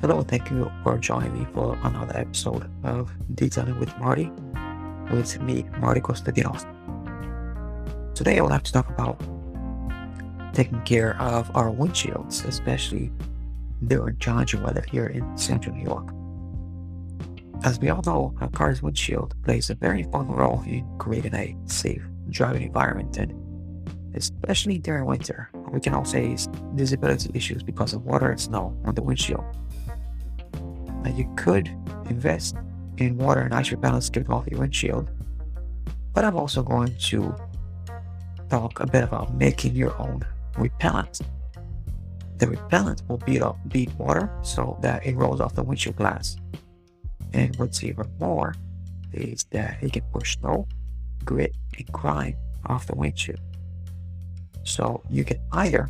Hello, thank you for joining me for another episode of Detailing with Marty. With me, Marty Kostadinov. Today, I would like to talk about taking care of our windshields, especially during challenging weather here in central New York. As we all know, a car's windshield plays a very important role in creating a safe driving environment, and especially during winter, we can all face visibility issues because of water and snow on the windshield. Now you could invest in water and ice repellents to off your windshield, but I'm also going to talk a bit about making your own repellent. The repellent will beat up beat water so that it rolls off the windshield glass. And what's even more is that it can push snow, grit, and grime off the windshield. So you can either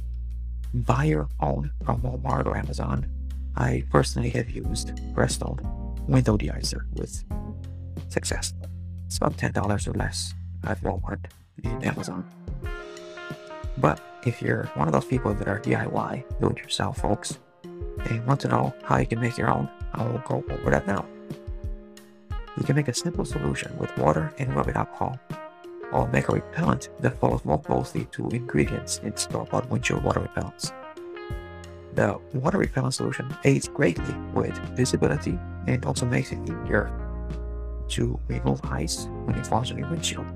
buy your own from Walmart or Amazon I personally have used Prestone window deicer with success. It's about $10 or less at Walmart and Amazon. But if you're one of those people that are DIY, do it yourself folks, and want to know how you can make your own, I will go over that now. You can make a simple solution with water and rubbing alcohol, or make a repellent that follows more closely to ingredients in store-bought windshield water repellents. The water repellent solution aids greatly with visibility and also makes it easier to remove ice when it falls on your windshield.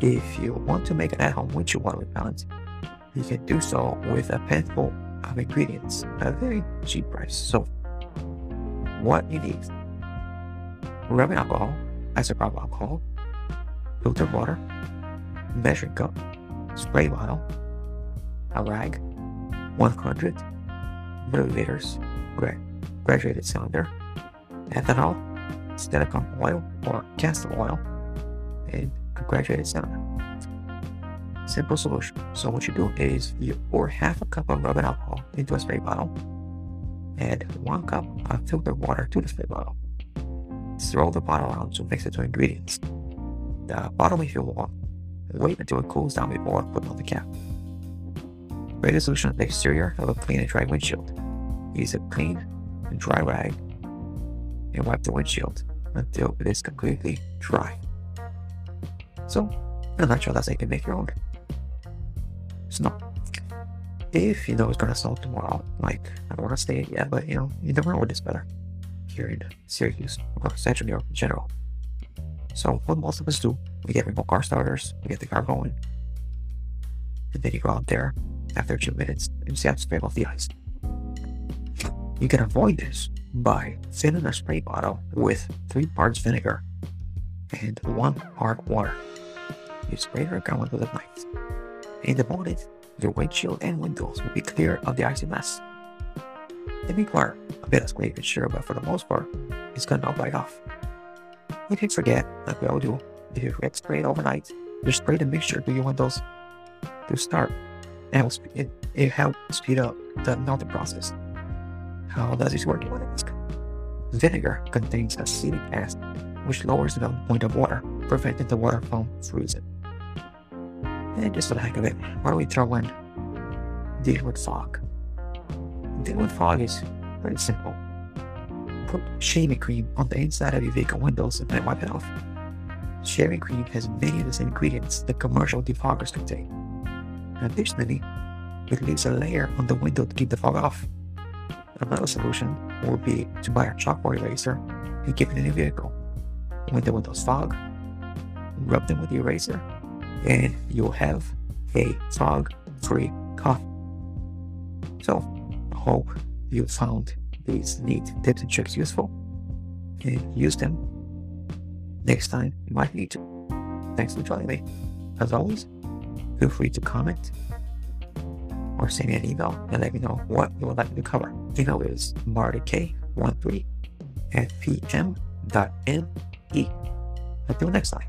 If you want to make an at-home windshield water repellent, you can do so with a handful of ingredients at a very cheap price. So, what you need: rubbing alcohol, isopropyl alcohol, filtered water, measuring cup, spray bottle, a rag, 100 milliliters graduated cylinder, ethanol, silicone oil or castor oil, and graduated cylinder. Simple solution. So what you do is you pour half a cup of rubbing alcohol into a spray bottle, add one cup of filtered water to the spray bottle. Throw the bottle around to mix it to ingredients. The bottle may feel warm. Wait until it cools down before putting on the cap. Spray the solution on the exterior of a clean and dry windshield. Use a clean and dry rag and wipe the windshield until it is completely dry. So, in a nutshell, that's how you can make your own snow. If you know it's gonna snow tomorrow, like I don't wanna stay it yet, but you know, you never know what is better here in Syracuse or Central New York in general. So what most of us do, we get remote car starters, we get the car going, and then you go out there after two minutes and to scrape off the ice. You can avoid this by filling a spray bottle with 3 parts vinegar and 1 part water. You spray your garment with a knife. In the morning, your windshield and windows will be clear of the icy mess. They require a bit of scraping, sure, but for the most part, it's gonna not bite off. If you forget, like we all do, if you forget to spray it overnight, just spray the mixture to your windows to start and it, it helps speed up the melting process. How does this work? Vinegar contains acetic acid, which lowers the point of water, preventing the water from freezing. And just for the heck of it, why don't we throw in deal with fog? Deal with fog is pretty simple. Put shaving cream on the inside of your vehicle windows and then wipe it off. Shaving cream has many of the same ingredients that commercial defoggers contain. Additionally, it leaves a layer on the window to keep the fog off. Another solution would be to buy a chalkboard eraser and keep it in your vehicle. When the windows fog, rub them with the eraser, and you'll have a fog-free car. So, I hope you found these neat tips and tricks useful and use them next time you might need to. Thanks for joining me. As always, feel free to comment or send me an email and let me know what you would like me to cover. Email is martyk13 at pm.me. Until next time.